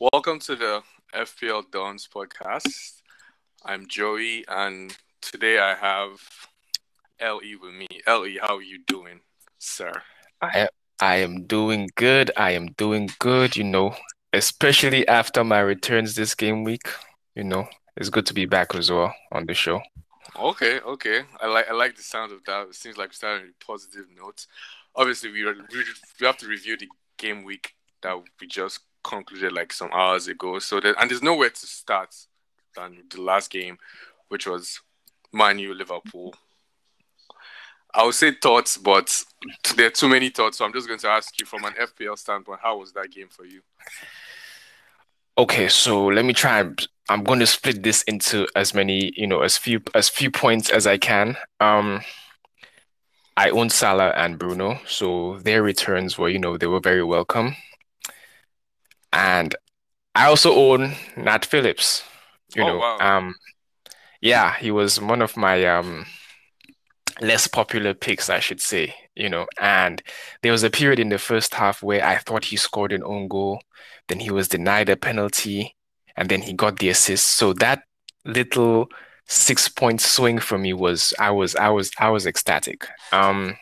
Welcome to the FPL Dons podcast. I'm Joey, and today I have Le with me. Le, how are you doing, sir? I I am doing good. I am doing good, you know, especially after my returns this game week. You know, it's good to be back as well on the show. Okay, okay. I like I like the sound of that. It seems like we're starting with positive notes. Obviously, we, we have to review the game week that we just concluded like some hours ago. So that and there's nowhere to start than the last game, which was Man U Liverpool. I would say thoughts, but there are too many thoughts. So I'm just going to ask you from an FPL standpoint, how was that game for you? Okay, so let me try. I'm going to split this into as many, you know, as few as few points as I can. Um, I own Salah and Bruno, so their returns were, you know, they were very welcome. And I also own Nat Phillips. You Oh, know, wow. um, yeah, he was one of my um less popular picks, I should say. You know, and there was a period in the first half where I thought he scored an own goal, then he was denied a penalty, and then he got the assist. So that little six point swing for me was I was I was I was ecstatic. Um,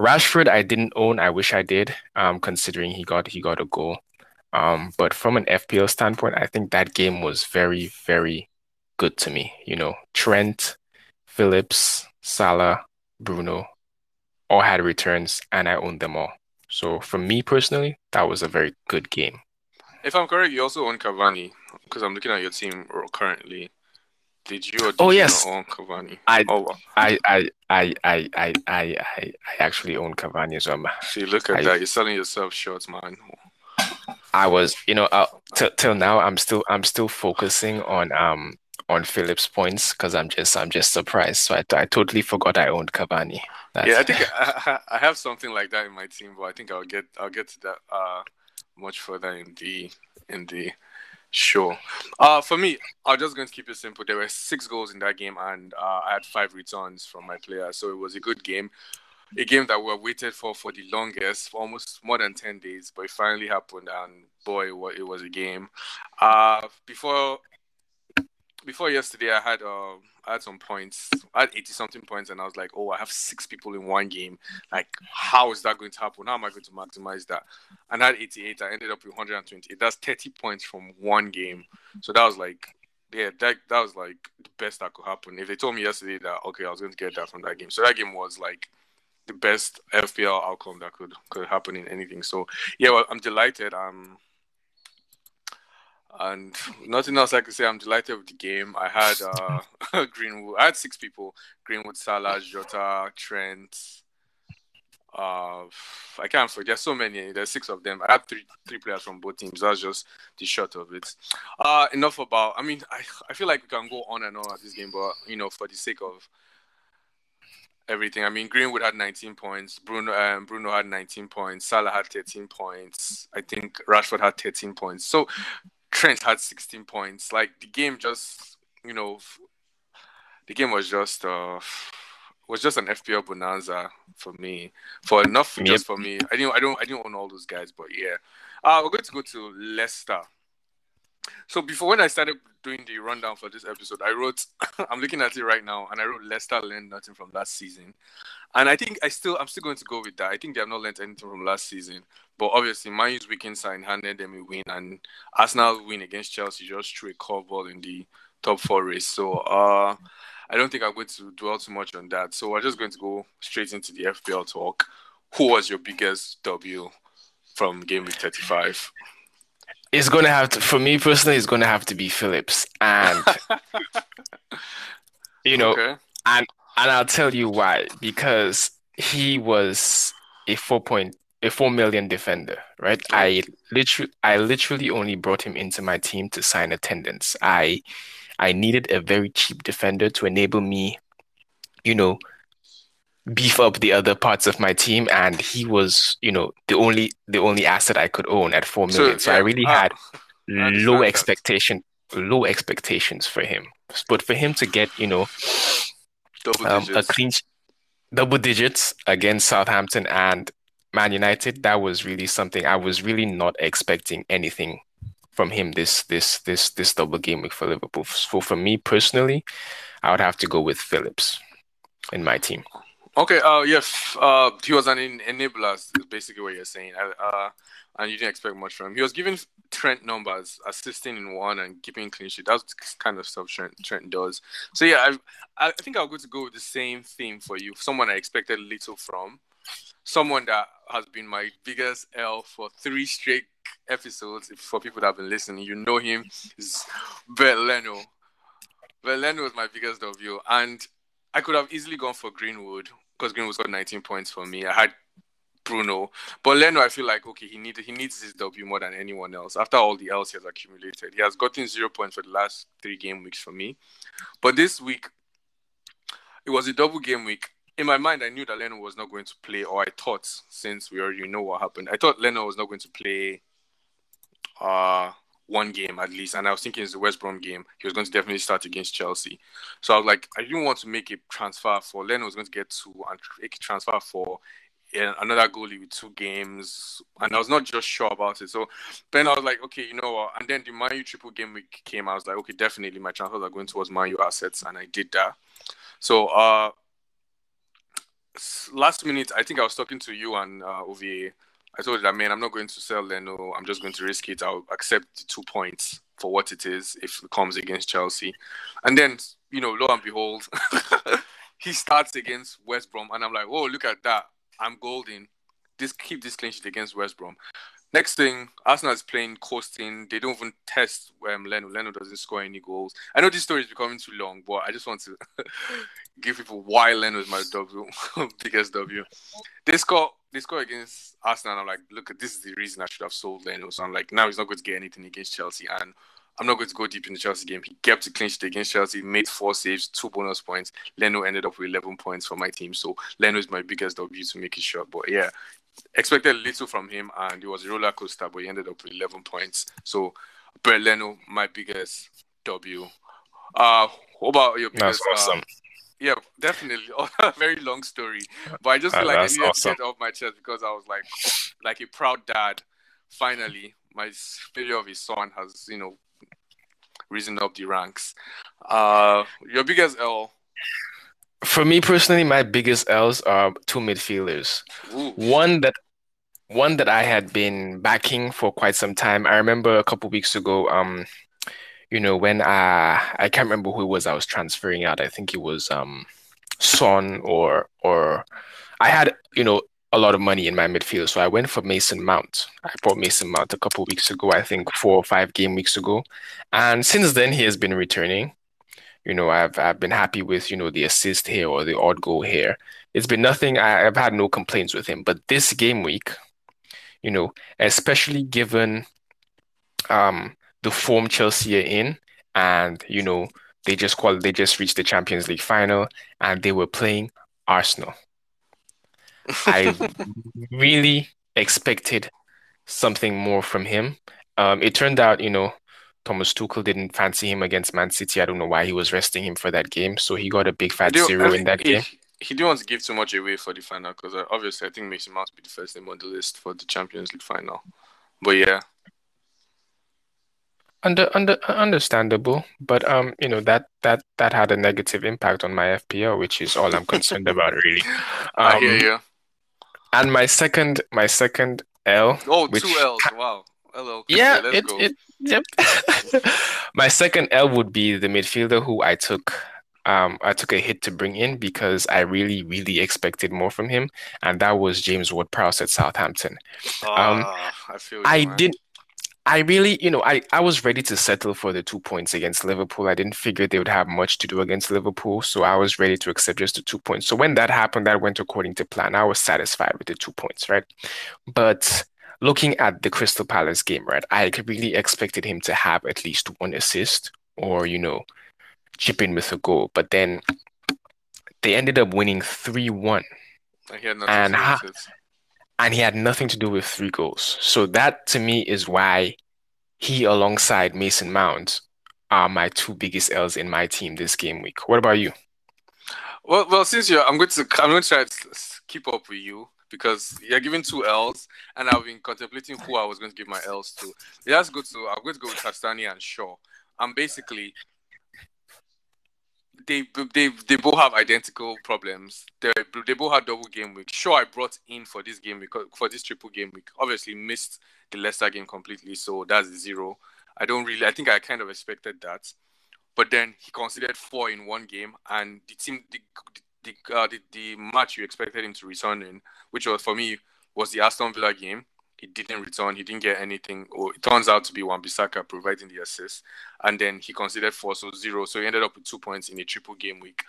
Rashford I didn't own. I wish I did. Um, considering he got he got a goal. Um, but from an FPL standpoint, I think that game was very, very good to me. You know, Trent, Phillips, Salah, Bruno, all had returns, and I owned them all. So for me personally, that was a very good game. If I'm correct, you also own Cavani because I'm looking at your team currently. Did you or did Oh you yes, not own Cavani? I, Oh, wow. I, I, I, I, I, I, I I actually own Cavani as well. See, look at I, that. You're selling yourself short, man. I was, you know, uh, till till now, I'm still, I'm still focusing on um on Phillips points because I'm just, I'm just surprised. So I, I totally forgot I owned Cavani. Yeah, I think I, I I have something like that in my team, but I think I'll get I'll get to that uh much further in the in the show. Uh for me, I'm just going to keep it simple. There were six goals in that game, and uh, I had five returns from my players, so it was a good game. A game that we waited for for the longest, for almost more than ten days, but it finally happened, and boy, it was, it was a game. Uh, before before yesterday, I had uh, I had some points. I had eighty something points, and I was like, "Oh, I have six people in one game. Like, how is that going to happen? How am I going to maximize that?" And I had eighty-eight. I ended up with one hundred and twenty. That's thirty points from one game. So that was like, yeah, that that was like the best that could happen. If they told me yesterday that okay, I was going to get that from that game, so that game was like the best FPL outcome that could could happen in anything. So yeah, well, I'm delighted. Um, and nothing else I can say. I'm delighted with the game. I had uh, Greenwood. I had six people: Greenwood, Salah, Jota, Trent. Uh, I can't forget. There's so many. There's six of them. I had three three players from both teams. That's just the short of it. Uh, enough about. I mean, I I feel like we can go on and on at this game, but you know, for the sake of everything. I mean, Greenwood had 19 points. Bruno um, Bruno had 19 points. Salah had 13 points. I think Rashford had 13 points. So Trent had 16 points. Like the game just, you know, the game was just uh was just an FPL bonanza for me. For enough Yep. just for me. I didn't I don't I didn't own all those guys, but yeah. Uh we're going to go to Leicester. So before when I started doing the rundown for this episode, I wrote I'm looking at it right now and I wrote Leicester learned nothing from last season. And I think I still I'm still going to go with that. I think they have not learned anything from last season. But obviously Man U's weekend sign handed them a win and Arsenal win against Chelsea just threw a curveball in the top four race. So uh I don't think I'm going to dwell too much on that. So we're just going to go straight into the FPL talk. Who was your biggest W from game week 35? It's gonna have to, for me personally, it's gonna have to be Phillips, and you know, Okay. and and I'll tell you why. Because he was a four point a four million defender, right? I literally I literally only brought him into my team to sign attendance. I I needed a very cheap defender to enable me, you know, beef up the other parts of my team, and he was, you know, the only the only asset I could own at four million. So, so yeah, I really had low expectation, that. low expectations for him. But for him to get, you know, um, a clean double digits against Southampton and Man United, that was really something I was really not expecting anything from him this this this this double game week for Liverpool. So for me personally, I would have to go with Phillips in my team. Okay. Uh, yes. Uh, he was an enabler. Is basically what you're saying. Uh, and you didn't expect much from him. He was giving Trent numbers, assisting in one and keeping clean sheet. That's kind of stuff Trent, Trent does. So yeah, I, I think I'll go to go with the same theme for you. Someone I expected little from, someone that has been my biggest L for three straight episodes. For people that have been listening, you know him. Is Bernd Leno. Leno was my biggest W, and I could have easily gone for Greenwood because Greenwood's got 19 points for me. I had Bruno, but Leno, I feel like okay, he needs he needs his W more than anyone else. After all the else he has accumulated, he has gotten zero points for the last three game weeks for me. But this week, it was a double game week. In my mind, I knew that Leno was not going to play, or I thought, since we already know what happened, I thought Leno was not going to play. Uh one game at least, and I was thinking it's the West Brom game. He was going to definitely start against Chelsea. So I was like, I didn't want to make a transfer for Leno was going to get two and make a transfer for another goalie with two games, and I was not just sure about it. So then I was like, okay, you know what? And then the Man U triple game week came. I was like, okay, definitely my transfers are going towards Man U assets, and I did that. So uh, last minute, I think I was talking to you and uh, OVA I told that man, I'm not going to sell Leno. I'm just going to risk it. I'll accept the two points for what it is if it comes against Chelsea. And then, you know, lo and behold, he starts against West Brom, and I'm like, oh, look at that. I'm golden. This keep this clean against West Brom. Next thing, Arsenal is playing coasting. They don't even test um, Leno. Leno doesn't score any goals. I know this story is becoming too long, but I just want to give people why Leno is my W, biggest W. They score, they score against Arsenal. I'm like, look, this is the reason I should have sold Leno. So I'm like, now he's not going to get anything against Chelsea, and I'm not going to go deep in the Chelsea game. He kept the sheet against Chelsea, made four saves, two bonus points. Leno ended up with 11 points for my team. So Leno is my biggest W to make it short. But yeah, expected little from him, and it was a roller coaster, but he ended up with 11 points. So, Bernd Leno, my biggest W. Uh, what about your biggest? That's awesome. Uh, yeah, definitely. very long story, but I just feel uh, like I needed awesome. to get off my chest because I was like, like a proud dad. Finally, my failure of his son has, you know, risen up the ranks. Uh, your biggest L for me personally, my biggest L's are two midfielders. Ooh. One that one that I had been backing for quite some time. I remember a couple weeks ago, um, you know, when uh, I can't remember who it was I was transferring out. I think it was um, Son or or I had you know a lot of money in my midfield, so I went for Mason Mount. I bought Mason Mount a couple weeks ago. I think four or five game weeks ago, and since then he has been returning. You know, I've I've been happy with you know the assist here or the odd goal here. It's been nothing. I, I've had no complaints with him. But this game week, you know, especially given um the form Chelsea are in, and you know they just qual they just reached the Champions League final, and they were playing Arsenal. I really expected something more from him. Um, it turned out, you know, Thomas Tuchel didn't fancy him against Man City. I don't know why he was resting him for that game. So he got a big fat zero in that he, game. He didn't want to give too much away for the final because uh, obviously I think Mason Mount be the first name on the list for the Champions League final. But yeah. Under under understandable, but um, you know that that that had a negative impact on my FPL, which is all I'm concerned about, really. Um, I hear you. And my second, my second L. Oh, which, two L's! Wow. Hello. Yeah, it, it, yep. My second L would be the midfielder who I took um, I took a hit to bring in because I really, really expected more from him, and that was James Ward-Prowse at Southampton. um, ah, I feel I did, I really, you know, I, I was ready to settle for the two points against Liverpool. I didn't figure they would have much to do against Liverpool, so I was ready to accept just the two points. So when that happened, that went according to plan. I was satisfied with the two points, right? But looking at the Crystal Palace game, right, I really expected him to have at least one assist or, you know, chip in with a goal. But then they ended up winning 3-1. And, ha- and he had nothing to do with three goals. So that to me is why he, alongside Mason Mount, are my two biggest L's in my team this game week. What about you? Well, well, since you're, I'm going to, I'm going to try to keep up with you because you're giving two L's, and I've been contemplating who I was going to give my L's to. Let's go to. I'm going to go with Castagne and Shaw. I'm basically they they they both have identical problems. They they both had double game week. Shaw, I brought in for this game week for this triple game week. Obviously, missed the Leicester game completely, so that's zero. I don't really. I think I kind of expected that, but then he considered four in one game, and the team the the, uh, the the match you expected him to return in, which was for me was the Aston Villa game he didn't return. He didn't get anything. Or it turns out to be Wan-Bissaka providing the assist, and then he considered four, so zero. So he ended up with two points in a triple game week.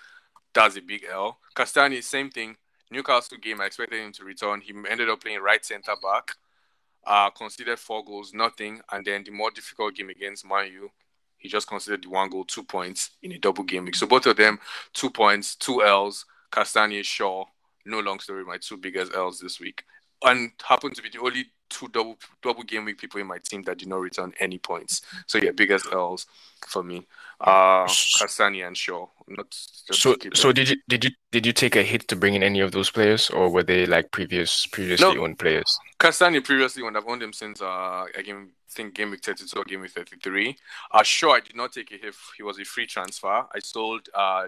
That's a big L. Castagne, same thing. Newcastle game, I expected him to return. He ended up playing right centre back. Uh, considered four goals, nothing, and then the more difficult game against Man U, he just considered the one goal, two points in a double game week. So both of them, two points, two L's. Castagne, Shaw, no long story, my two biggest L's this week, and happened to be the only two double double game week people in my team that did not return any points. So yeah, biggest L's for me. Uh Castagne and Shaw. Not so so did you did you did you take a hit to bring in any of those players or were they like previous previously no. owned players? Castagne previously owned. I've owned him since uh I game think game week 32 or game week 33. Uh Shaw I did not take a hit. He was a free transfer. I sold uh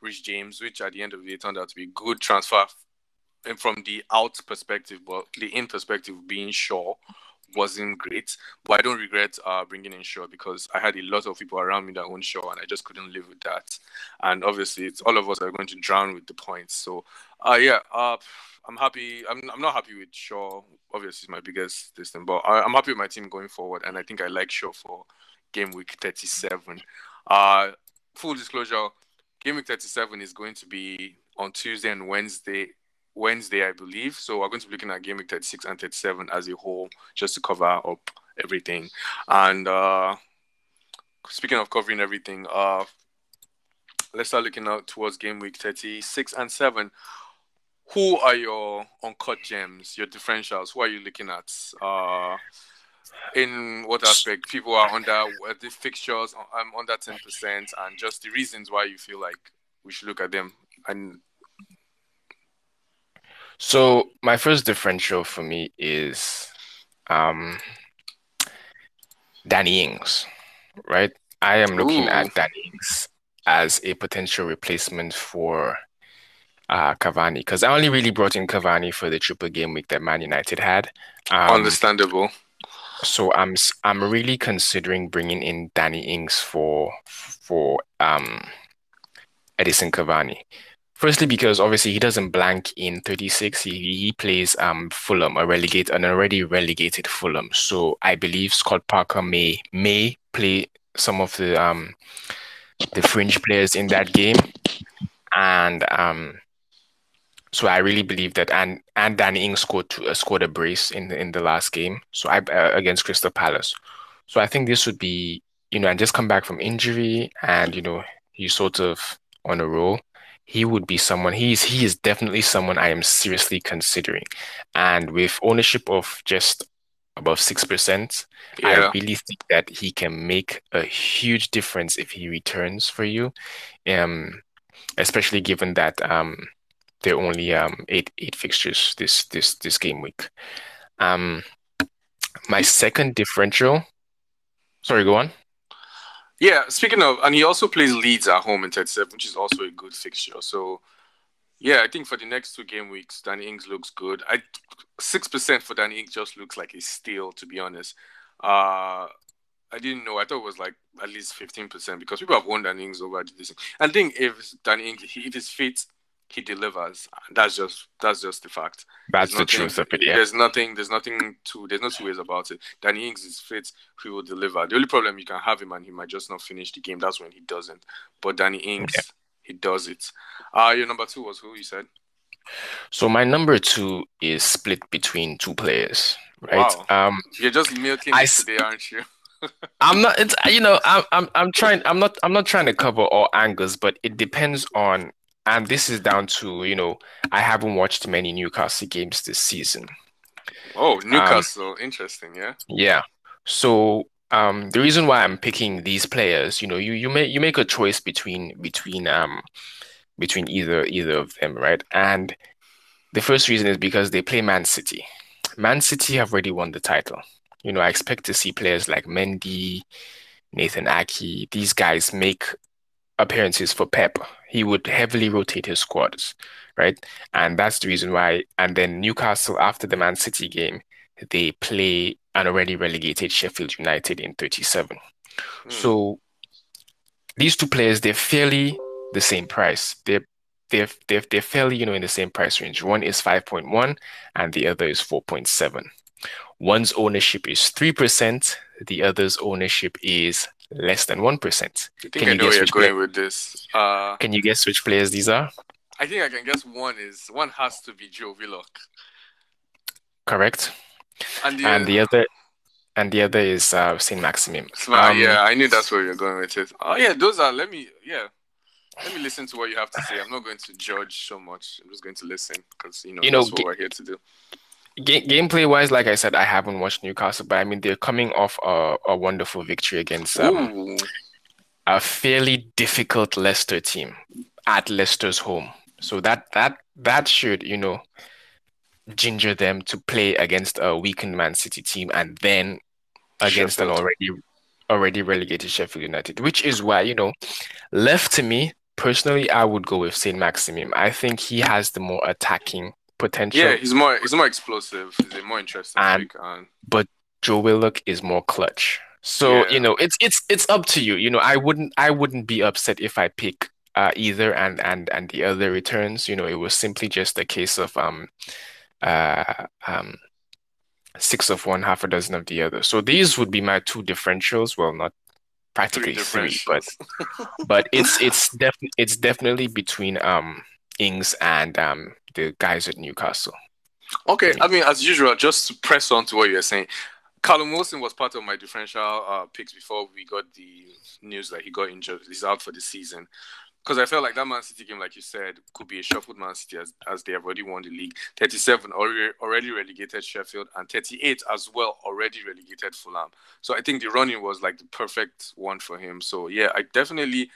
Reece James, which at the end of the day turned out to be a good transfer and from the out perspective, but the in perspective, being Shaw wasn't great. But I don't regret uh, bringing in Shaw because I had a lot of people around me that own Shaw, and I just couldn't live with that. And obviously, it's all of us are going to drown with the points. So, uh, yeah, uh, I'm happy. I'm I'm not happy with Shaw. Obviously, it's my biggest distance, but I, am happy with my team going forward, and I think I like Shaw for game week 37. Uh, full disclosure, game week 37 is going to be on Tuesday and Wednesday Wednesday, I believe. So we're going to be looking at game week 36 and 37 as a whole, just to cover up everything. And uh, speaking of covering everything, uh, let's start looking out towards game week 36 and 7. Who are your uncut gems, your differentials? Who are you looking at? Uh, in what aspect? People are under the fixtures, I'm um, under 10%, and just the reasons why you feel like we should look at them. And so my first differential for me is um, Danny Ings, right? I am looking Ooh. at Danny Ings as a potential replacement for uh, Cavani because I only really brought in Cavani for the triple game week that Man United had. Um, Understandable. So I'm I'm really considering bringing in Danny Ings for for um, Edinson Cavani. Firstly, because obviously he doesn't blank in 36. He, he plays um Fulham, a relegate, an already relegated Fulham. So I believe Scott Parker may may play some of the um the fringe players in that game, and um so I really believe that and and Danny Ings scored uh, scored a brace in the, in the last game. So I uh, against Crystal Palace. So I think this would be you know and just come back from injury and you know he's sort of on a roll he would be someone he's he is definitely someone I am seriously considering. And with ownership of just above six percent, yeah. I really think that he can make a huge difference if he returns for you. Um especially given that um there are only um eight eight fixtures this this this game week. Um my second differential sorry, go on. Yeah, speaking of, and he also plays Leeds at home in 37, which is also a good fixture. So, yeah, I think for the next two game weeks, Danny Ings looks good. I six percent for Danny Ings just looks like a steal, to be honest. Uh, I didn't know. I thought it was like at least fifteen percent because people have won Danny Ings over this. I think if Danny Ings, if he's fit, he delivers. That's just that's just the fact. That's the truth of it. Yeah. There's nothing. There's nothing to. There's no two ways about it. Danny Ings is fit. He will deliver. The only problem you can have him and he might just not finish the game. That's when he doesn't. But Danny Ings, yeah. he does it. Uh your number two was who you said? So my number two is split between two players. Right. Wow. Um, You're just milking I, today, aren't you? I'm not. It's you know. I'm. I'm. I'm trying. I'm not. I'm not trying to cover all angles, but it depends on and this is down to you know I haven't watched many Newcastle games this season. Oh, Newcastle, um, interesting, yeah. Yeah. So um, the reason why I'm picking these players, you know, you you make you make a choice between between um between either either of them, right? And the first reason is because they play Man City. Man City have already won the title. You know, I expect to see players like Mendy, Nathan Ake, these guys make appearances for Pep, he would heavily rotate his squads, right? And that's the reason why. And then Newcastle, after the Man City game, they play an already relegated Sheffield United in 37. Mm. So these two players, they're fairly the same price. They're they're, they're, they're fairly, you know, in the same price range. One is 5.1 and the other is 4.7. One's ownership is 3%, the other's ownership is less than 1%. I think can I you know where you're going with this. Uh, can you guess which players these are? I think I can guess one is one has to be Joe Willock. Correct. And the, and the other and the other is uh, Saint Maximin. Um, yeah, I knew that's where you're going with it. Oh yeah, those are. Let me yeah, let me listen to what you have to say. I'm not going to judge so much. I'm just going to listen because you know you that's know, what we're here to do gameplay wise, like I said, I haven't watched Newcastle, but I mean they're coming off a, a wonderful victory against um, a fairly difficult Leicester team at Leicester's home. So that that that should you know ginger them to play against a weakened Man City team and then against Sheffield. an already already relegated Sheffield United, which is why you know left to me personally, I would go with Saint Maximin. I think he has the more attacking potential. Yeah, he's more he's more explosive. He's a more interesting and, But Joe Willock is more clutch. So yeah. you know, it's it's it's up to you. You know, I wouldn't I wouldn't be upset if I pick uh, either and and and the other returns. You know, it was simply just a case of um uh um six of one, half a dozen of the other. So these would be my two differentials. Well, not practically three, three but but it's it's definitely it's definitely between um Ings and um the guys at Newcastle. Okay, I mean, as usual, just to press on to what you're saying. Callum Wilson was part of my differential uh, picks before we got the news that he got injured. He's out for the season. Because I felt like that Man City game, like you said, could be a shuffled Man City as, as they have already won the league. 37 already, already relegated Sheffield, and 38 as well already relegated Fulham. So I think the running was like the perfect one for him. So yeah, I definitely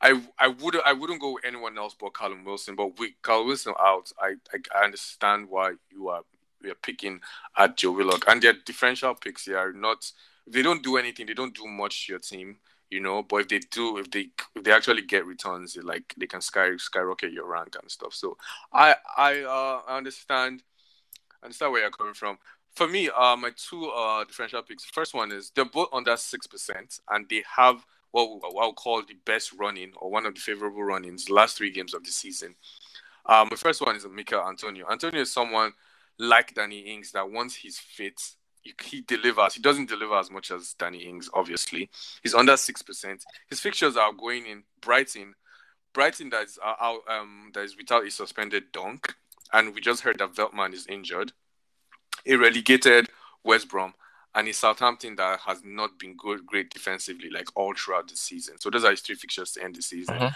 I I would I wouldn't go with anyone else but Callum Wilson. But with Callum Wilson out, I, I, I understand why you are you're picking at Joe Willock. And their differential picks they are not they don't do anything, they don't do much to your team, you know. But if they do, if they if they actually get returns, they like they can sky skyrocket your rank and stuff. So I I uh I understand understand where you're coming from. For me, uh my two uh differential picks. First one is they're both under six percent and they have what, I'll call the best running or one of the favorable runnings last three games of the season. Um, the first one is Michail Antonio. Antonio is someone like Danny Ings that once he's fit, he delivers. He doesn't deliver as much as Danny Ings, obviously. He's under six percent. His fixtures are going in Brighton. Brighton that is uh, out, um, that is without a suspended Dunk, and we just heard that Veltman is injured. A relegated West Brom and it's Southampton that has not been good, great defensively, like all throughout the season. So those are his three fixtures to end the season. Uh-huh.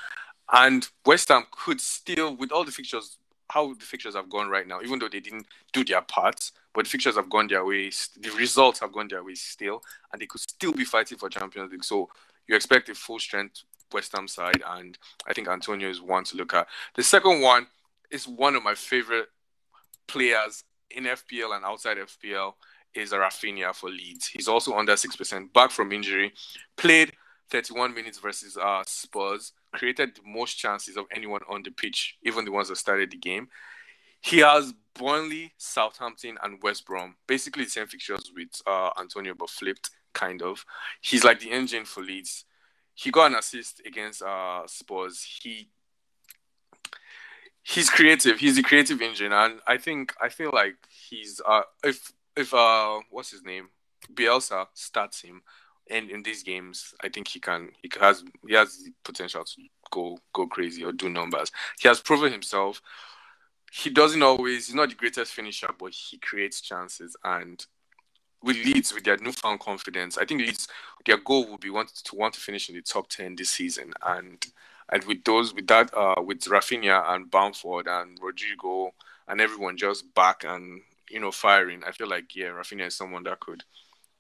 And West Ham could still, with all the fixtures, how the fixtures have gone right now, even though they didn't do their part, but the fixtures have gone their way, the results have gone their way still, and they could still be fighting for Champions League. So you expect a full strength West Ham side, and I think Antonio is one to look at. The second one is one of my favorite players in FPL and outside FPL is a Raphinha for Leeds. He's also under 6%, back from injury, played 31 minutes versus uh, Spurs, created the most chances of anyone on the pitch, even the ones that started the game. He has Burnley, Southampton, and West Brom, basically the same fixtures with uh, Antonio, but flipped, kind of. He's like the engine for Leeds. He got an assist against uh, Spurs. He he's creative. He's a creative engine, and I think I feel like he's uh if if uh what's his name Bielsa starts him and in these games, I think he can he has he has the potential to go go crazy or do numbers. He has proven himself. He doesn't always he's not the greatest finisher, but he creates chances and with Leeds with their newfound confidence, I think Leeds their goal will be want to want to finish in the top ten this season and and with those with that uh with Raphinha and Bamford and Rodrigo and everyone just back and you know firing, I feel like yeah, Raphinha is someone that could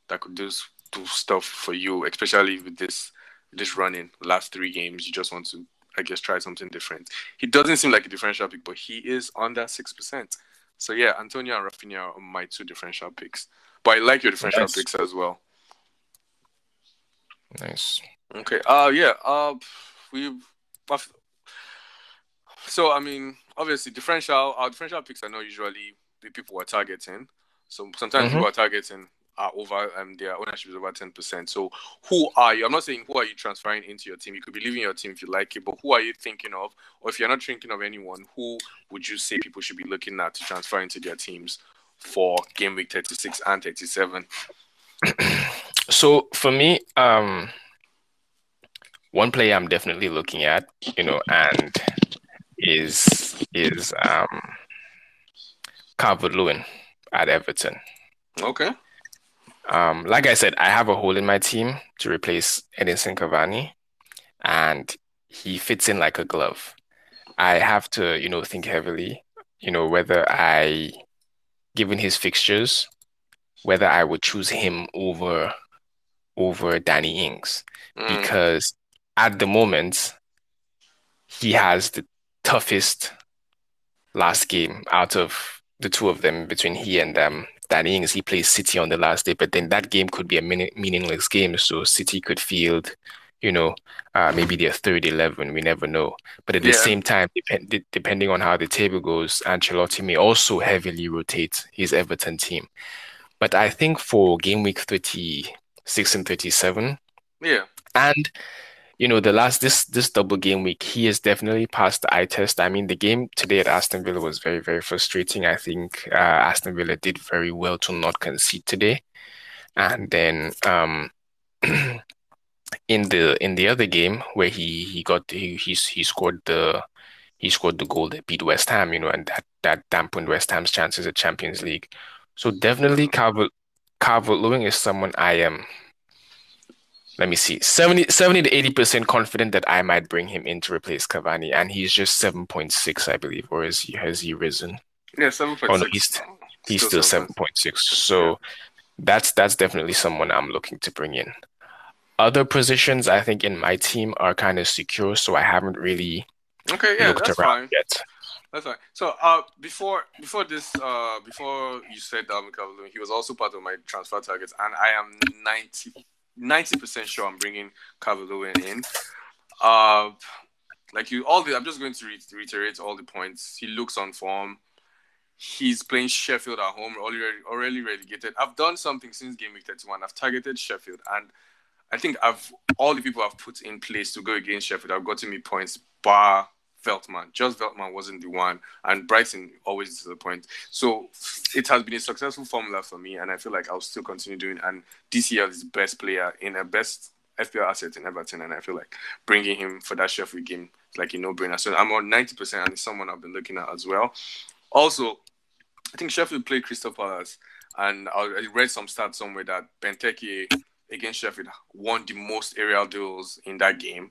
that could do do stuff for you, especially with this this running last three games. You just want to I guess try something different. He doesn't seem like a differential pick, but he is under six percent. So yeah, Antonio and Raphinha are my two differential picks. But I like your differential nice. picks as well. Nice. Okay. Uh yeah. Uh we've so I mean, obviously differential our differential picks are not usually the people are targeting. So sometimes mm-hmm. people are targeting are over um, their ownership is over 10%. So who are you? I'm not saying who are you transferring into your team. You could be leaving your team if you like it, but who are you thinking of? Or if you're not thinking of anyone, who would you say people should be looking at to transfer into their teams for game week 36 and 37? so for me, um one player I'm definitely looking at, you know, and is is um Calvert Lewin at Everton. Okay. Um, like I said, I have a hole in my team to replace Edinson Cavani, and he fits in like a glove. I have to, you know, think heavily, you know, whether I, given his fixtures, whether I would choose him over over Danny Ings, mm. because at the moment he has the toughest last game out of the two of them between he and them Danny Ings, he plays City on the last day, but then that game could be a meaningless game. So City could field, you know, uh, maybe their third 11. We never know. But at yeah. the same time, dep- depending on how the table goes, Ancelotti may also heavily rotate his Everton team. But I think for game week 36 and 37, yeah. And you know, the last this this double game week, he has definitely passed the eye test. I mean, the game today at Aston Villa was very very frustrating. I think uh, Aston Villa did very well to not concede today, and then um, in the in the other game where he he got he he, he scored the he scored the goal that beat West Ham, you know, and that that dampened West Ham's chances at Champions League. So definitely Calvert Calvert Lewin is someone I am let me see 70, 70 to 80% confident that I might bring him in to replace Cavani and he's just 7.6 I believe or is he has he risen yeah 7.6 oh no he's he's still, still 7.6 so yeah. that's that's definitely someone I'm looking to bring in other positions I think in my team are kind of secure so I haven't really okay yeah looked that's around fine. yet that's fine. So, uh, before before this, uh, before you said Dalvin he was also part of my transfer targets, and I am ninety ninety percent sure I'm bringing Calvert-Lewin in. Uh, like you, all the I'm just going to re- reiterate all the points. He looks on form. He's playing Sheffield at home, already already relegated. I've done something since game week 31. I've targeted Sheffield, and I think I've all the people I've put in place to go against Sheffield. I've gotten me points, bar Veltman. Just Veltman wasn't the one, and Brighton always disappoint. So it has been a successful formula for me, and I feel like I'll still continue doing. And DCL is the best player in a best FPL asset in Everton, and I feel like bringing him for that Sheffield game is like a no-brainer. So I'm on ninety percent, and it's someone I've been looking at as well. Also, I think Sheffield played Crystal Palace, and I read some stats somewhere that Benteke against Sheffield won the most aerial duels in that game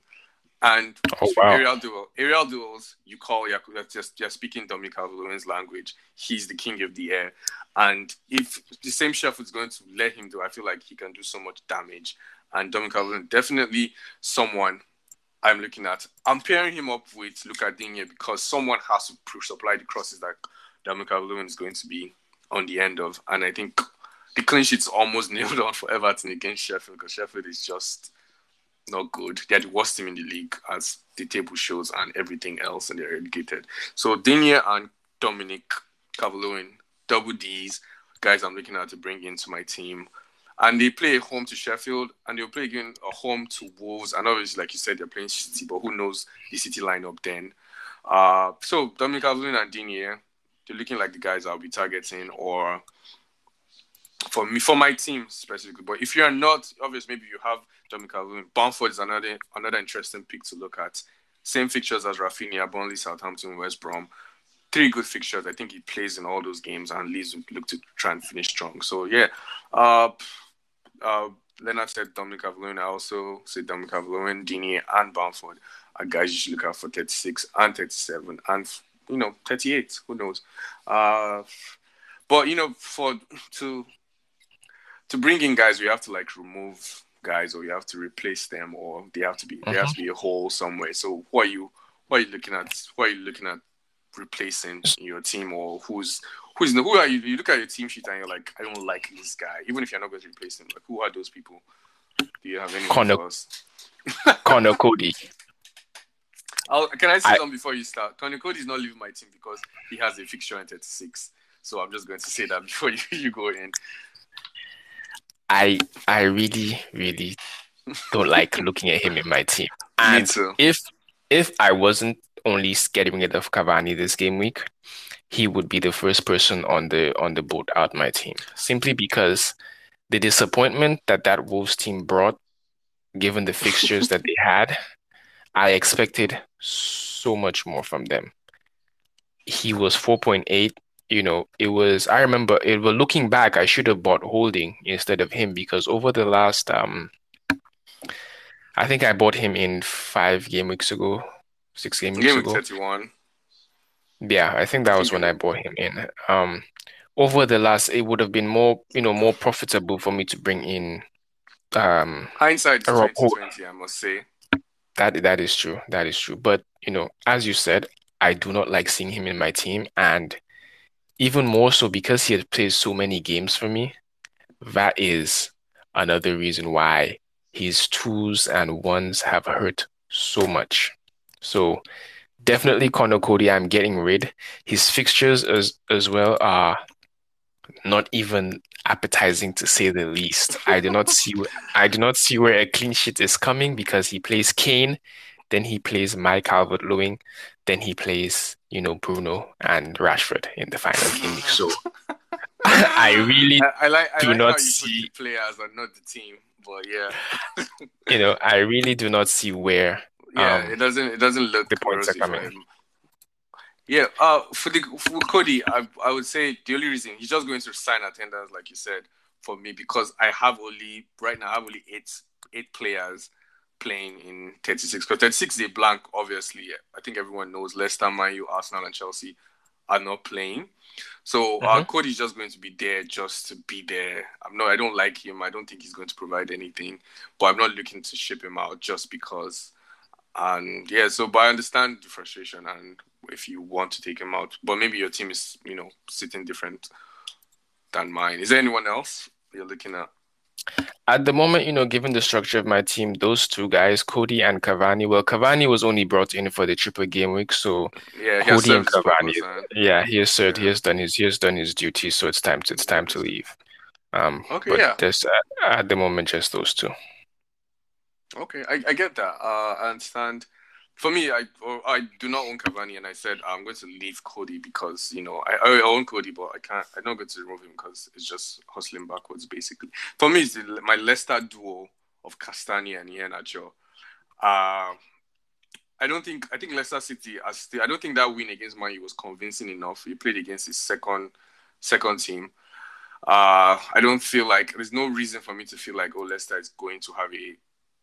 and oh, wow. aerial duel, aerial duels, you call Yaku, just you're speaking Dominic calvert language. He's the king of the air, and if the same chef is going to let him do, I feel like he can do so much damage. And Dominic calvert definitely someone I'm looking at. I'm pairing him up with Lucas Digne because someone has to supply the crosses that Dominic calvert is going to be on the end of, and I think the clean sheet's almost nailed on for Everton against Sheffield because Sheffield is just not good. They're the worst team in the league, as the table shows, and everything else, and they're relegated. So Digne and Dominic Calvert-Lewin, double D's, guys I'm looking at to bring into my team. And they play home to Sheffield, and they'll play again a home to Wolves. And obviously, like you said, they're playing City, but who knows the City lineup then? Uh, so Dominic Calvert and Digne, they're looking like the guys I'll be targeting, or for me, for my team specifically. But if you are not, obviously, maybe you have Dominic Calvert. Bamford is another another interesting pick to look at. Same fixtures as Raphinha, Burnley, Southampton, West Brom. Three good fixtures. I think he plays in all those games and Leeds look to try and finish strong. So yeah, uh, uh, Leonard said Dominic Calvert. I also said Dominic Calvert, Digne, and Bamford are guys you should look out for 36 and 37 and you know 38. Who knows? Uh, but you know, for to to bring in guys, we have to like remove guys, or you have to replace them, or they have to be uh-huh. there has to be a hole somewhere. So, what are you what are you looking at? What are you looking at replacing your team, or who's who's who are you? You look at your team sheet and you're like, I don't like this guy, even if you're not going to replace him. Like, who are those people? Do you have any? Conor, Conor Coady. I'll, can I say I, something before you start? Conor Coady is not leaving my team because he has a fixture in 36. So I'm just going to say that before you, you go in. I I really really don't like looking at him in my team. And if if I wasn't only getting rid of Cavani this game week, he would be the first person on the on the boat out my team. Simply because the disappointment that that Wolves team brought, given the fixtures that they had, I expected so much more from them. He was 4.8 you know, it was I remember it was looking back, I should have bought holding instead of him because over the last um I think I bought him in five game weeks ago, six game weeks game ago. 31. Yeah, I think that was when I bought him in. Um over the last it would have been more, you know, more profitable for me to bring in um hindsight 2020, I must say. That that is true. That is true. But you know, as you said, I do not like seeing him in my team and even more so because he had played so many games for me. That is another reason why his twos and ones have hurt so much. So definitely Conor Coady, I'm getting rid. His fixtures as as well are not even appetizing to say the least. I do not see I do not see where a clean sheet is coming because he plays Kane, then he plays Mike Calvert Lewin, then he plays, you know, Bruno and Rashford in the final game. So I really I, I like I do like not see players and not the team, but yeah. you know, I really do not see where. Yeah, um, it doesn't. It doesn't look the points are coming. Yeah, uh, for the for Coady, I I would say the only reason he's just going to sign attendance, like you said, for me because I have only right now I have only eight eight players playing in 36 because 36 is a blank obviously. I think everyone knows leicester man u arsenal and chelsea are not playing. So uh, mm-hmm. uh, Coady is just going to be there just to be there. I'm not i don't like him. I don't think he's going to provide anything but i'm not looking to ship him out just because and yeah so but i understand the frustration and if you want to take him out but maybe your team is you know sitting different than mine. Is there anyone else you're looking at at the moment, you know, given the structure of my team, those two guys, Coady and Cavani. Well, Cavani was only brought in for the triple game week, so yeah, Coady and Cavani. yeah, he has said yeah. he has done his he has done his duty, so it's time to it's time to leave. Um, okay, but yeah. There's uh, at the moment just those two. Okay, I, I get that. Uh, I understand for me, I I do not own Cavani, and I said I'm going to leave Coady because you know I, I own Coady, but I can't. I'm not going to remove him because it's just hustling backwards, basically. For me, it's my Leicester duo of Castagne and Iheanacho. Uh, I don't think I think Leicester City are still. I don't think that win against Man U was convincing enough. He played against his second second team. Uh, I don't feel like there's no reason for me to feel like oh Leicester is going to have a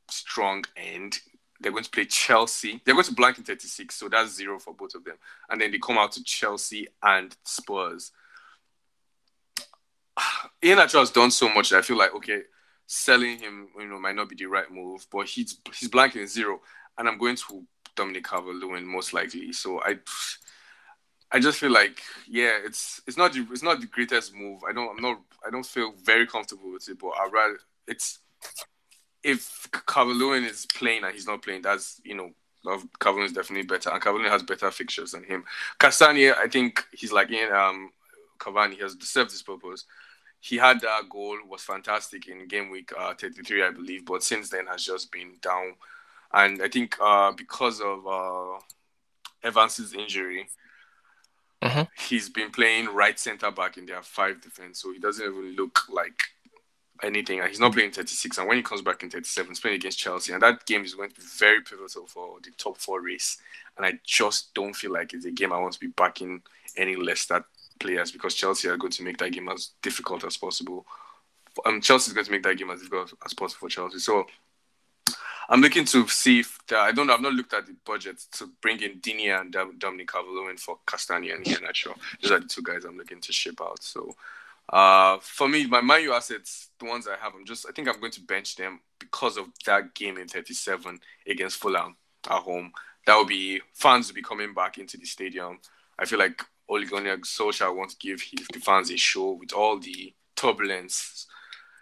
strong end they're going to play Chelsea. They're going to blank in 36, so that's zero for both of them. And then they come out to Chelsea and Spurs. Ian Iheanacho has done so much I feel like okay, selling him, you know, might not be the right move. But he's he's blanking zero, and I'm going to Dominic Calvert-Lewin most likely. So I, I just feel like yeah, it's it's not the, it's not the greatest move. I don't I'm not I don't feel very comfortable with it. But I rather it's if Calvert-Lewin is playing and he's not playing, that's you know Calvert is definitely better, and Calvert has better fixtures than him. Castagne, I think he's like in um Cavani. He has served his purpose. He had that goal was fantastic in game week uh, 33, I believe, but since then has just been down. And I think uh, because of uh, Evans's injury, hmm he's been playing right center back in their five defense, so he doesn't even look like anything. He's not playing 36. And when he comes back in 37, he's playing against Chelsea, and that game is going to be very pivotal for the top four race. And I just don't feel like it's a game I want to be backing any Leicester players because Chelsea are going to make that game as difficult as possible. Um, Chelsea is going to make that game as difficult as possible for Chelsea. So I'm looking to see if the, I don't know. I've not looked at the budget to bring in Digne and Dom- Dominic Calvert-Lewin for Castagne and Iheanacho. Those are the two guys I'm looking to ship out. So uh, for me, my Man U assets, the ones I have, I'm just I think I'm going to bench them because of that game in 37 against Fulham at home. That will be fans will be coming back into the stadium. I feel like Ole Gunnar Solskjaer wants to give his, the fans a show with all the turbulence,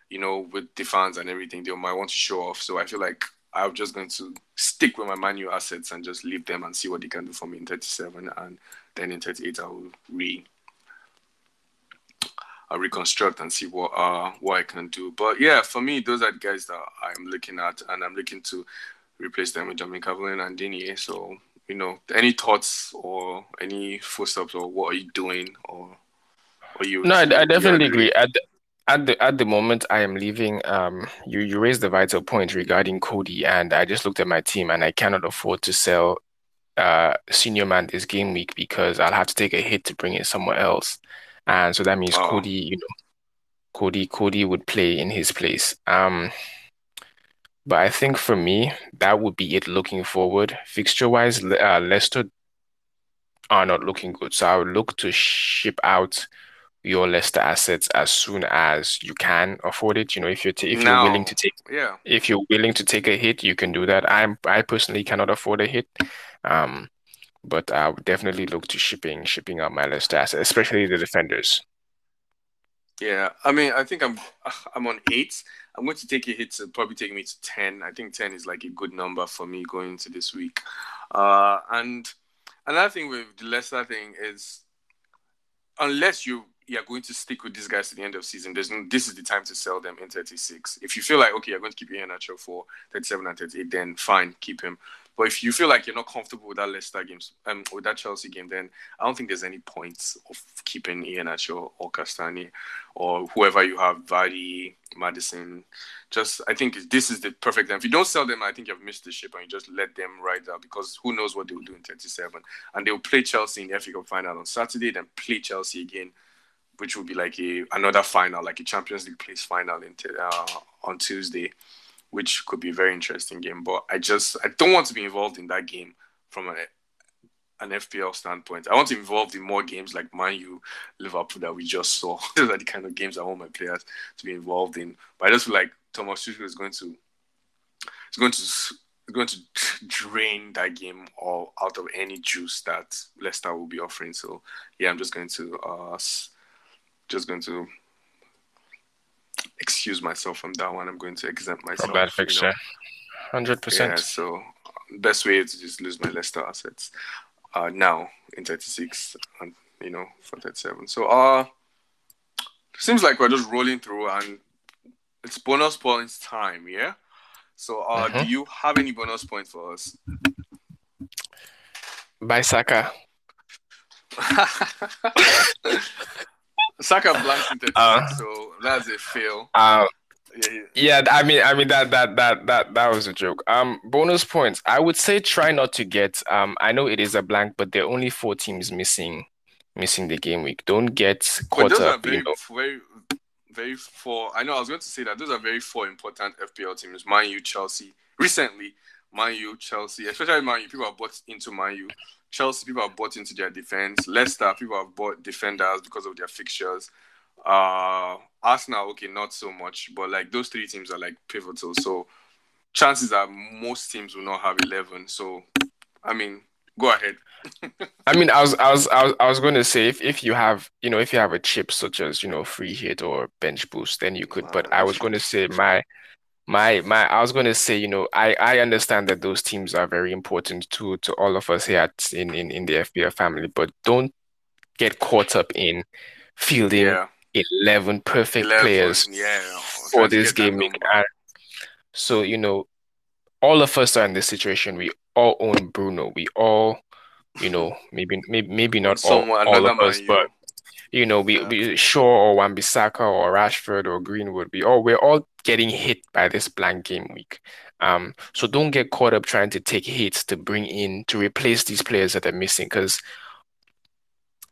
you know, with the fans and everything. They might want to show off. So I feel like I'm just going to stick with my Man U assets and just leave them and see what they can do for me in 37. And then in 38, I will re I'll reconstruct and see what uh what I can do. But yeah, for me, those are the guys that I'm looking at, and I'm looking to replace them with Dominic Calvert and Digne. So you know, any thoughts or any footsteps or what are you doing or or you? No, I, I definitely agree? agree. At the, at the at the moment, I am leaving. Um, you you raised the vital point regarding Coady, and I just looked at my team, and I cannot afford to sell uh senior man this game week because I'll have to take a hit to bring in somewhere else, and so that means Oh, Coady, you know, Coady Coady would play in his place. Um, but I think for me, that would be it looking forward. Fixture wise, uh, Leicester are not looking good, so I would look to ship out your Leicester assets as soon as you can afford it. You know, if you're t if you're willing to now, take yeah. if you're willing to take a hit, you can do that. I'm I personally cannot afford a hit. Um, but I would definitely look to shipping shipping out my Leicester assets, especially the defenders. Yeah, I mean, I think I'm I'm on eight. I'm going to take a hit to probably take me to ten. I think ten is like a good number for me going into this week. Uh, and another thing with the Leicester thing is unless you you're going to stick with these guys to the end of season, there's no this is the time to sell them in 36. If you feel like okay, you're going to keep your natural for 37 and 38, then fine, keep him. But if you feel like you're not comfortable with that Leicester games, um, with that Chelsea game, then I don't think there's any points of keeping Iheanacho or Castagne or whoever you have, Vardy, Maddison. Just I think this is the perfect time. If you don't sell them, I think you've missed the ship and you just let them ride out because who knows what they will do in 37. And they'll play Chelsea in the FA Cup final on Saturday, then play Chelsea again which will be like a another final, like a Champions League place final in uh, on Tuesday, which could be a very interesting game. But I just I don't want to be involved in that game from an an FPL standpoint. I want to be involved in more games like Man U, Liverpool that we just saw. Those are the kind of games I want my players to be involved in. But I just feel like Thomas Tuchel is going to is going to is going to drain that game all out of any juice that Leicester will be offering. So yeah, I'm just going to uh just going to excuse myself from that one. I'm going to exempt myself. that You fixture, hundred yeah. percent. So best way is to just lose my Leicester assets uh, now in 36 and you know for 37. So uh, seems like we're just rolling through and it's bonus points time. Yeah. So uh, do hmm you have any bonus points for us? By Saka. Saka blanks in Uh, 36, so that's a fail. uh, Yeah, yeah. yeah. I mean, I mean that that that that that was a joke. Um, bonus points. I would say try not to get. Um, I know it is a blank, but there are only four teams missing missing the game week. Don't get caught those are up. You very, know. very, very four. I know I was going to say that those are very four important FPL teams: Man U, Chelsea. Recently, Man U, Chelsea, especially Man U. People have bought into Man U. Chelsea, people have bought into their defense. Leicester, people have bought defenders because of their fixtures. Uh, Arsenal, okay, not so much, but like those three teams are like pivotal. So chances are most teams will not have eleven. So, I mean, go ahead. I mean, I was, I was, I was, I was going to say if, if you have, you know, if you have a chip such as, you know, free hit or bench boost, then you could. But I was going to say my, my, my, I was going to say, you know, I, I understand that those teams are very important to, to all of us here at, in, in, in the FPL family, but don't get caught up in fielding yeah, 11 perfect eleven. players Yeah, for trying to this get that game week. number. And so, you know, all of us are in this situation. We all own Bruno. We all you know, maybe maybe maybe not all, all of us, but you know, we, yeah. we Shaw or Wan-Bissaka or Rashford or Greenwood, we all we're all getting hit by this blank game week. Um, so don't get caught up trying to take hits to bring in to replace these players that are missing because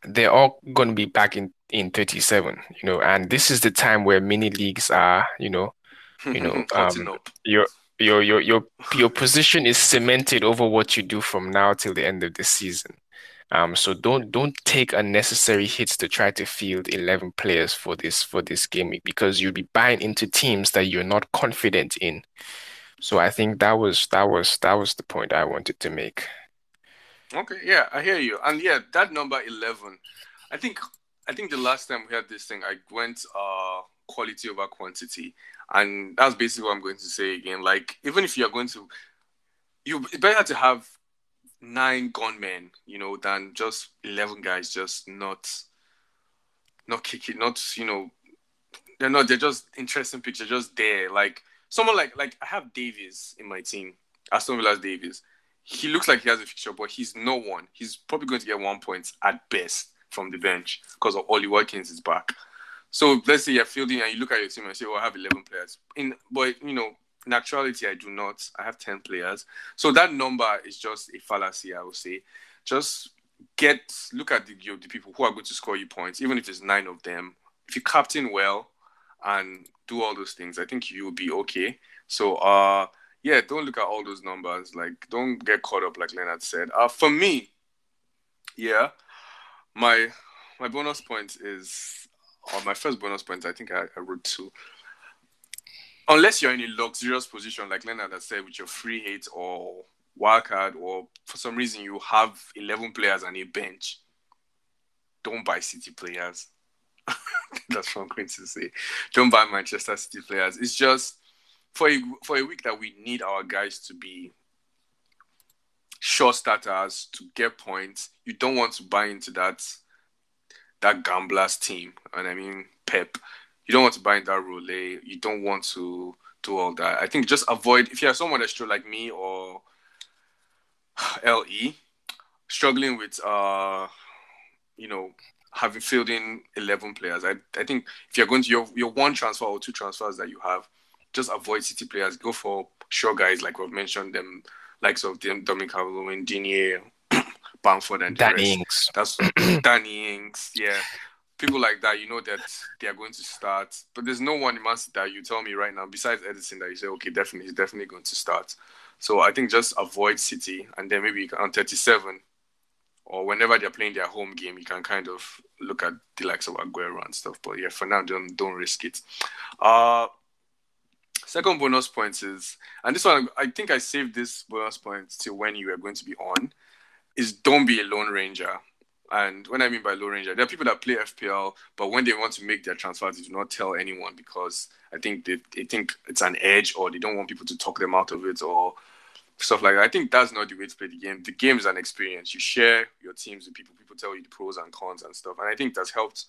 they're all going to be back in in 37, you know, and this is the time where mini leagues are, you know, you know, um, your your your your your position is cemented over what you do from now till the end of the season. Um, so don't don't take unnecessary hits to try to field 11 players for this for this game because you'll be buying into teams that you're not confident in. So I think that was that was that was the point I wanted to make. Okay, yeah, I hear you. And yeah, that number 11, I think I think the last time we had this thing, I went uh quality over quantity. And that's basically what I'm going to say again. Like, even if you're going to, you better to have nine gunmen, you know, than just 11 guys just not, not kicking, not, you know, they're not, they're just interesting pictures, just there. Like, someone like, like I have Davies in my team, Aston Villa's Davies. He looks like he has a fixture, but he's no one. He's probably going to get one point at best from the bench because of Ollie Watkins is back. So let's say you're fielding and you look at your team and say, "Oh, I have 11 players." In but you know, in actuality, I do not. I have 10 players. So that number is just a fallacy, I would say. Just get look at the the people who are going to score you points, even if it's nine of them. If you captain well and do all those things, I think you will be okay. So uh yeah, don't look at all those numbers. Like don't get caught up like Leonard said. Uh for me, yeah, my my bonus point is on my first bonus point, I think I, I wrote two. Unless you're in a luxurious position, like Leonard has said, with your free hit or wildcard, or for some reason you have 11 players and a bench, don't buy City players. That's what I'm going to say. Don't buy Manchester City players. It's just for a, for a week that we need our guys to be short starters to get points. You don't want to buy into that that gamblers team. And I mean Pep. You don't want to buy in that role. You don't want to do all that. I think just avoid if you have someone that's true like me or LE struggling with uh you know having filled in 11 players. I, I think if you're going to your, your one transfer or two transfers that you have, just avoid City players. Go for sure guys like we've mentioned them, likes of them, Dominic Calvert-Lewin, Digne, Bamford and Danny Ings. That's Danny Ings. Yeah, people like that. You know that they are going to start, but there's no one in Man that you tell me right now besides Ederson, that you say okay, definitely he's definitely going to start. So I think just avoid City, and then maybe on 37 or whenever they're playing their home game, you can kind of look at the likes of Aguero and stuff. But yeah, for now, don't don't risk it. Uh second bonus point is, and this one I think I saved this bonus point till when you are going to be on is don't be a lone ranger. And when I mean by lone ranger, there are people that play FPL, but when they want to make their transfers, they do not tell anyone because I think they, they think it's an edge or they don't want people to talk them out of it or stuff like that. I think that's not the way to play the game. The game is an experience. You share your teams with people. People tell you the pros and cons and stuff. And I think that's helped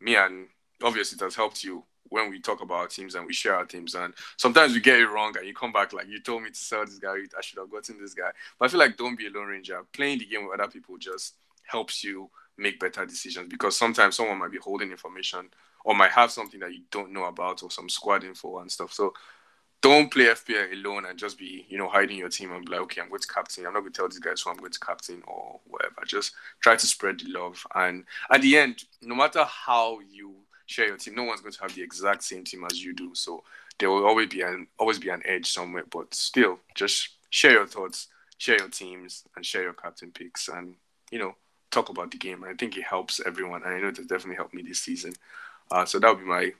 me and obviously it has helped you when we talk about our teams and we share our teams. And sometimes we get it wrong and you come back like, you told me to sell this guy, I should have gotten this guy. But I feel like don't be a lone ranger. Playing the game with other people just helps you make better decisions because sometimes someone might be holding information or might have something that you don't know about or some squad info and stuff. So don't play FPL alone and just be, you know, hiding your team and be like, okay, I'm going to captain. I'm not going to tell these guys who I'm going to captain or whatever. Just try to spread the love. And at the end, no matter how you share your team. No one's going to have the exact same team as you do, so there will always be an always be an edge somewhere. But still, just share your thoughts, share your teams, and share your captain picks, and you know talk about the game. I think it helps everyone, and I know it has definitely helped me this season. Uh, so that would be my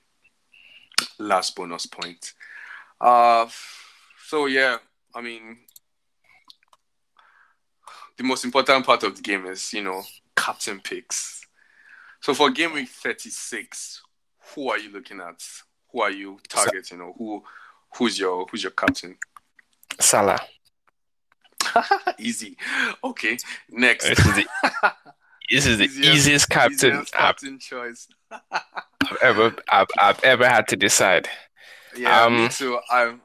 last bonus point. Uh, so yeah, I mean, the most important part of the game is you know captain picks so for game week 36, who are you looking at? Who are you targeting or who who's your who's your captain? Salah. Easy. Okay. Next. This is the, this is the easiest, easiest captain, easiest captain I've, choice I've ever I've, I've ever had to decide. Yeah, um, too. I'm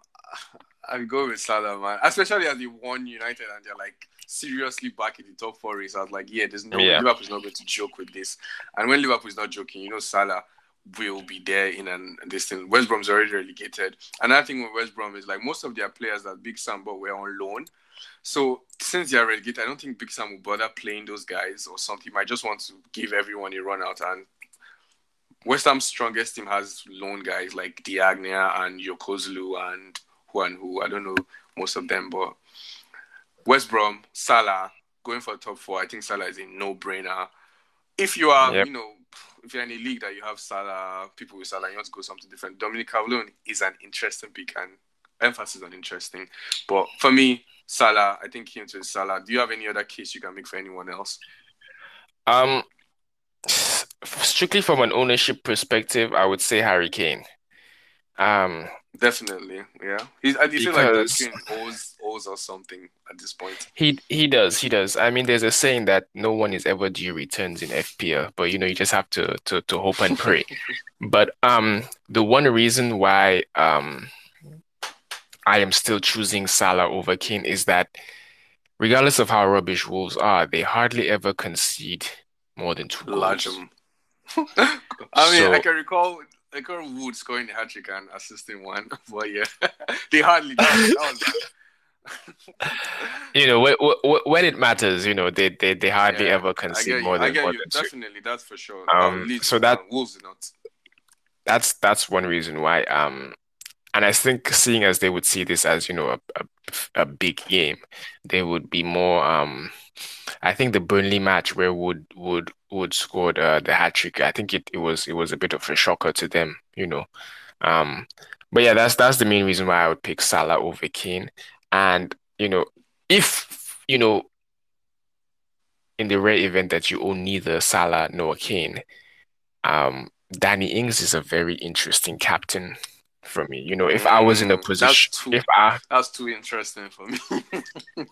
I go with Salah, man. Especially as he won United and they're like seriously back in the top four race. I was like, yeah, there's no yeah. Liverpool's not going to joke with this. And when Liverpool's not joking, you know, Salah will be there in an this thing. West Brom's already relegated. Another thing with West Brom is like most of their players that Big Sam were on loan. So since they are relegated, I don't think Big Sam will bother playing those guys or something. I just want to give everyone a run out. And West Ham's strongest team has loan guys like Diagne and Yokuşlu and who and who. I don't know most of them, but West Brom, Salah, going for top four. I think Salah is a no-brainer. If you are, yep. you know, if you're in a league that you have Salah, people with Salah, you want to go something different. Dominic Calvert is an interesting pick and emphasis on interesting. But for me, Salah, I think him to Salah. Do you have any other case you can make for anyone else? Um, strictly from an ownership perspective, I would say Harry Kane. Um, definitely, yeah. He's, I do feel like Kane owes owes us something at this point. He he does, he does. I mean, there's a saying that no one is ever due returns in FPL, but you know, you just have to to to hope and pray. but um, the one reason why um I am still choosing Salah over Kane is that regardless of how rubbish Wolves are, they hardly ever concede more than two goals. I mean, so, I can recall I can recall Wood scoring a hat trick and assisting one, but yeah, they hardly. you know, when, when it matters, you know, they they, they hardly yeah, ever concede more than, than Definitely, that's for sure. Um, so that Wolves not. That's that's one reason why um and I think seeing as they would see this as you know a, a, a big game, they would be more. Um, I think the Burnley match where Wood Wood Wood scored uh, the hat trick. I think it, it was it was a bit of a shocker to them, you know. Um, but yeah, that's that's the main reason why I would pick Salah over Kane. And you know, if you know, in the rare event that you own neither Salah nor Kane, um, Danny Ings is a very interesting captain for me. You know, if I was in a mm, position, too, if I that's too interesting for me.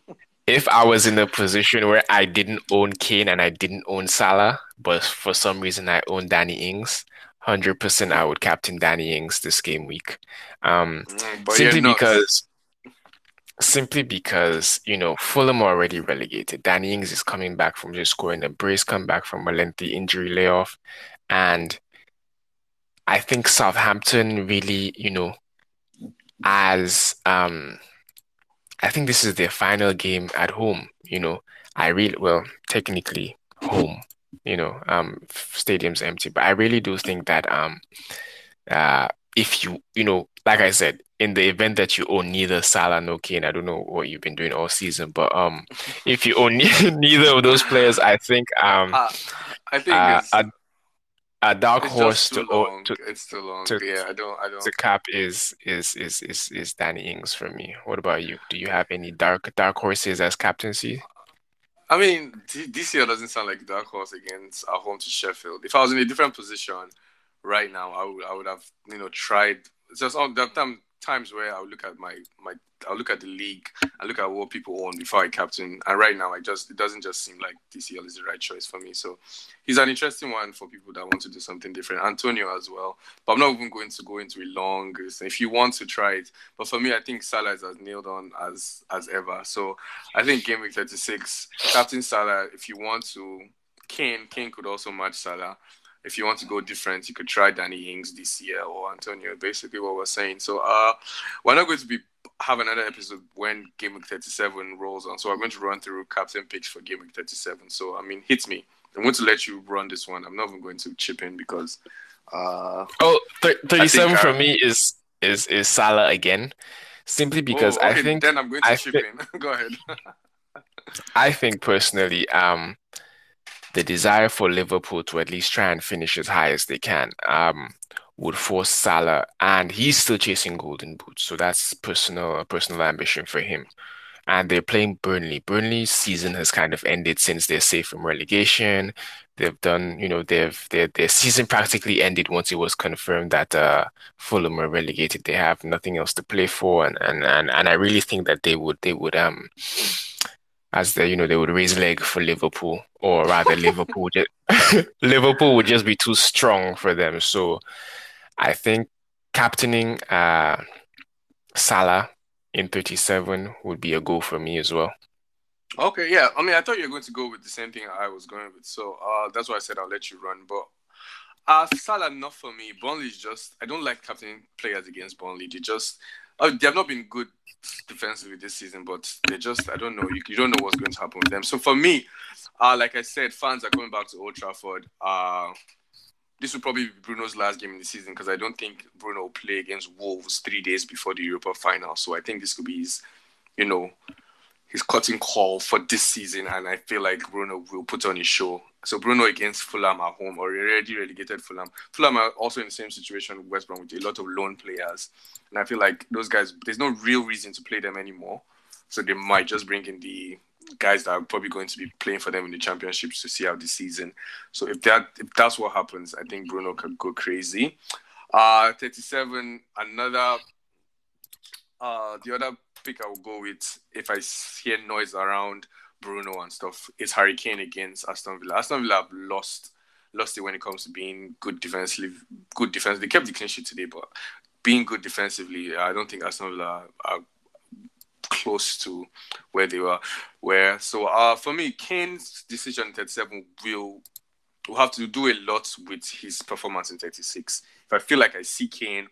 if I was in a position where I didn't own Kane and I didn't own Salah, but for some reason I own Danny Ings, hundred percent I would captain Danny Ings this game week. Um, mm, simply because. Simply because, you know, Fulham are already relegated. Danny Ings is coming back from just scoring a brace comeback from a lengthy injury layoff. And I think Southampton really, you know, as um, I think this is their final game at home. You know, I really well technically home. You know, um, stadium's empty, but I really do think that um, uh, if you you know, like I said, in the event that you own neither Salah nor Kane, I don't know what you've been doing all season, but um, if you own neither of those players, I think um, uh, I think uh, a dark it's horse to, long. to it's too long. To, yeah, I don't I don't the cap is is is is is Danny Ings for me. What about you? Do you have any dark dark horses as captaincy? I mean, this year doesn't sound like dark horse against our home to Sheffield. If I was in a different position right now, I would I would have you know tried. Just all the time times where I'll look at my my I'll look at the league and look at what people own before I captain. And right now, I just it doesn't just seem like DCL is the right choice for me. So he's an interesting one for people that want to do something different. Antonio as well, but I'm not even going to go into a long. If you want to try it, but for me, I think Salah is as nailed on as as ever. So I think game week 36, Captain Salah. If you want to, Kane Kane could also match Salah if you want to go different, you could try Danny Ings this year or Antonio. Basically, what we're saying. So, uh, we're not going to be have another episode when Game Week 37 rolls on. So, I'm going to run through captain picks for Game Week 37. So, I mean, hit me. I'm going to let you run this one. I'm not even going to chip in because. Uh, oh, 37 for me is is is Salah again, simply because oh, okay, I think. Then I'm going to I chip in. go ahead. I think personally, um, the desire for Liverpool to at least try and finish as high as they can um, would force Salah, and he's still chasing golden boots. So that's personal personal ambition for him. And they're playing Burnley. Burnley's season has kind of ended since they're safe from relegation. They've done, you know, they've their their season practically ended once it was confirmed that uh, Fulham were relegated. They have nothing else to play for, and and and, and I really think that they would they would um as they, you know they would raise leg for Liverpool, or rather Liverpool just, Liverpool would just be too strong for them. So I think captaining uh, Salah in 37 would be a goal for me as well. Okay, yeah. I mean, I thought you were going to go with the same thing I was going with, so uh, that's why I said I'll let you run. But uh, Salah, not for me. Burnley is just I don't like captain players against Burnley. They just oh, they have not been good defensively this season, but they just I don't know. You, you don't know what's going to happen with them. So for me, uh, like I said, fans are coming back to Old Trafford. Uh, this will probably be Bruno's last game in the season because I don't think Bruno will play against Wolves three days before the Europa final. So I think this could be his, you know, his cutting call for this season, and I feel like Bruno will put on his show. So Bruno against Fulham at home, or already relegated Fulham. Fulham are also in the same situation with West Brom with a lot of loan players, and I feel like those guys, there's no real reason to play them anymore. So they might just bring in the guys that are probably going to be playing for them in the championships to see out the season. So if that if that's what happens, I think Bruno could go crazy. Uh 37, another uh the other pick I will go with if I hear noise around Bruno and stuff is Harry Kane against Aston Villa. Aston Villa have lost lost it when it comes to being good defensively. Good defense. They kept the clean sheet today, but being good defensively, I don't think Aston Villa are close to where they were. Where so uh for me, Kane's decision in 37 will will have to do a lot with his performance in 36. If I feel like I see Kane,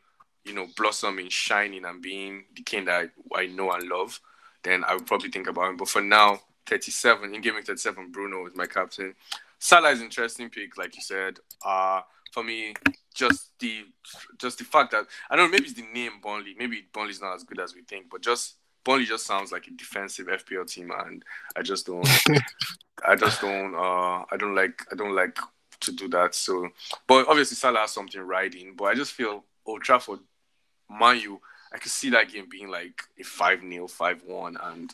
you know, blossoming, shining, and being the Kane that I, I know and love, then I would probably think about him. But for now, 37 in giving 37, Bruno is my captain. Salah is interesting pick, like you said. Uh for me, just the just the fact that I don't know, maybe it's the name Burnley. Maybe Burnley's not as good as we think, but just Burnley just sounds like a defensive FPL team, and I just don't. I just don't. Uh, I don't like. I don't like to do that. So, but obviously Salah has something riding. But I just feel Old Trafford, Manu, I could see that game being like a 5 0, 5 1, and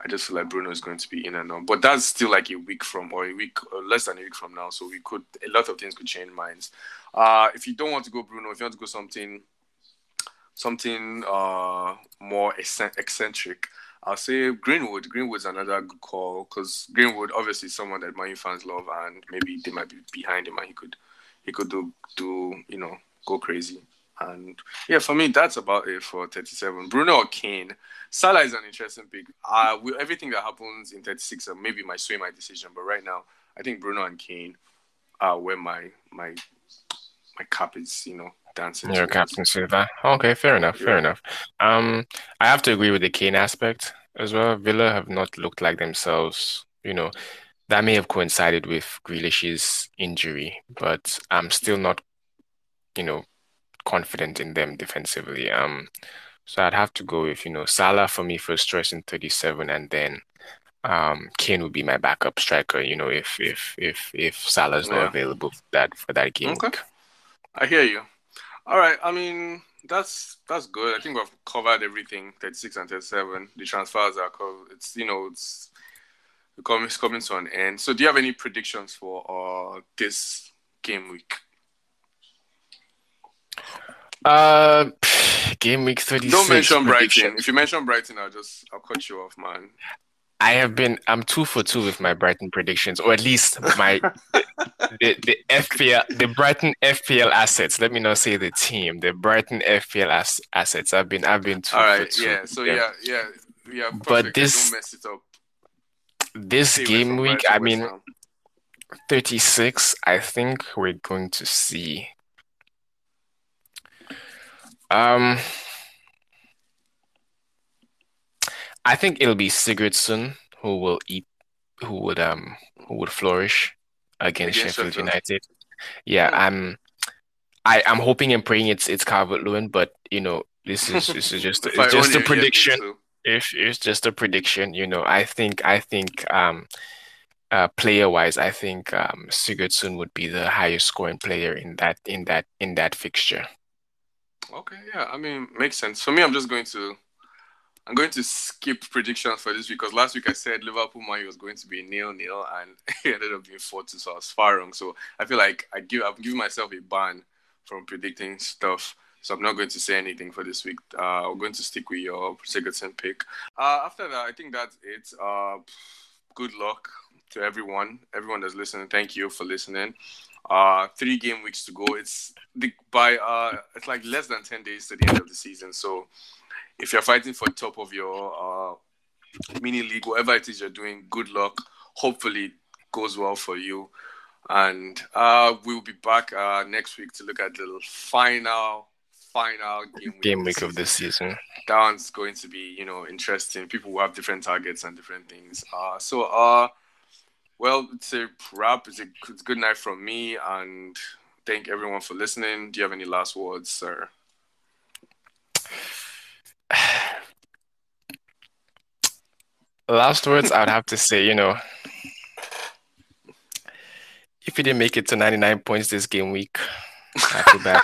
I just feel like Bruno is going to be in and out. But that's still like a week from, or a week, or less than a week from now. So we could, a lot of things could change minds. Uh, if you don't want to go Bruno, if you want to go something, something uh more eccentric, I'll say Greenwood. Greenwood's another good call because Greenwood obviously is someone that Man fans love, and maybe they might be behind him, and he could, he could do do you know go crazy. And yeah, for me, that's about it for 37. Bruno or Kane. Salah is an interesting pick. Uh, with everything that happens in 36, uh, maybe might sway my decision. But right now, I think Bruno and Kane are where my my my cap is, you know, dancing. Your captain Silva. Okay, fair enough. Fair enough. Um, I have to agree with the Kane aspect as well. Villa have not looked like themselves. You know, that may have coincided with Grealish's injury, but I'm still not, you know, confident in them defensively. Um, so I'd have to go with you know Salah for me first choice in 37, and then um Kane would be my backup striker. You know if if if if Salah's yeah. not available for that for that game. Okay, I hear you. All right, I mean that's that's good. I think we've covered everything. 36 and 37. The transfers are covered. It's you know it's coming coming to an end. So do you have any predictions for uh this game week? Uh, game week 36. Don't mention Brighton. If you mention Brighton, I'll just I'll cut you off, man. I have been I'm two for two with my Brighton predictions, or at least my the, the FPL the Brighton FPL assets. Let me not say the team. The Brighton FPL as, assets. I've been I've been two All right, yeah. So yeah, yeah, yeah. Perfect. But this This game week, I mean, 36. I think we're going to see um, I think it'll be Sigurdsson who will eat, who would um, who would flourish against, against Sheffield United. Yeah, I'm. I I'm hoping and praying it's it's Calvert Lewin, but you know this is this is just it's just a prediction. If it's just a prediction, you know, I think I think um, uh, player wise, I think um, Sigurdsson would be the highest scoring player in that in that in that fixture. Okay, yeah. I mean, makes sense. For me, I'm just going to I'm going to skip predictions for this because last week I said Liverpool Man was going to be nil nil and it ended up being four two, so I was far wrong. So I feel like I give I'm giving myself a ban from predicting stuff. So I'm not going to say anything for this week. Uh, I'm going to stick with your Sigurdsson pick. Uh, after that, I think that's it. Uh, good luck to everyone, everyone that's listening. Thank you for listening. Uh, three game weeks to go. It's the, by uh, it's like less than ten days to the end of the season. So if you're fighting for top of your uh, mini league, whatever it is you're doing, good luck. Hopefully, goes well for you. And uh, we'll be back uh, next week to look at the final final game week, game week of the season. That one's going to be, you know, interesting. People will have different targets and different things. Uh, so, uh, well, it's a wrap. It's a, it's good night from me, and thank everyone for listening. Do you have any last words, sir? last words, I would have to say, you know, if you didn't make it to 99 points this game week, I feel bad.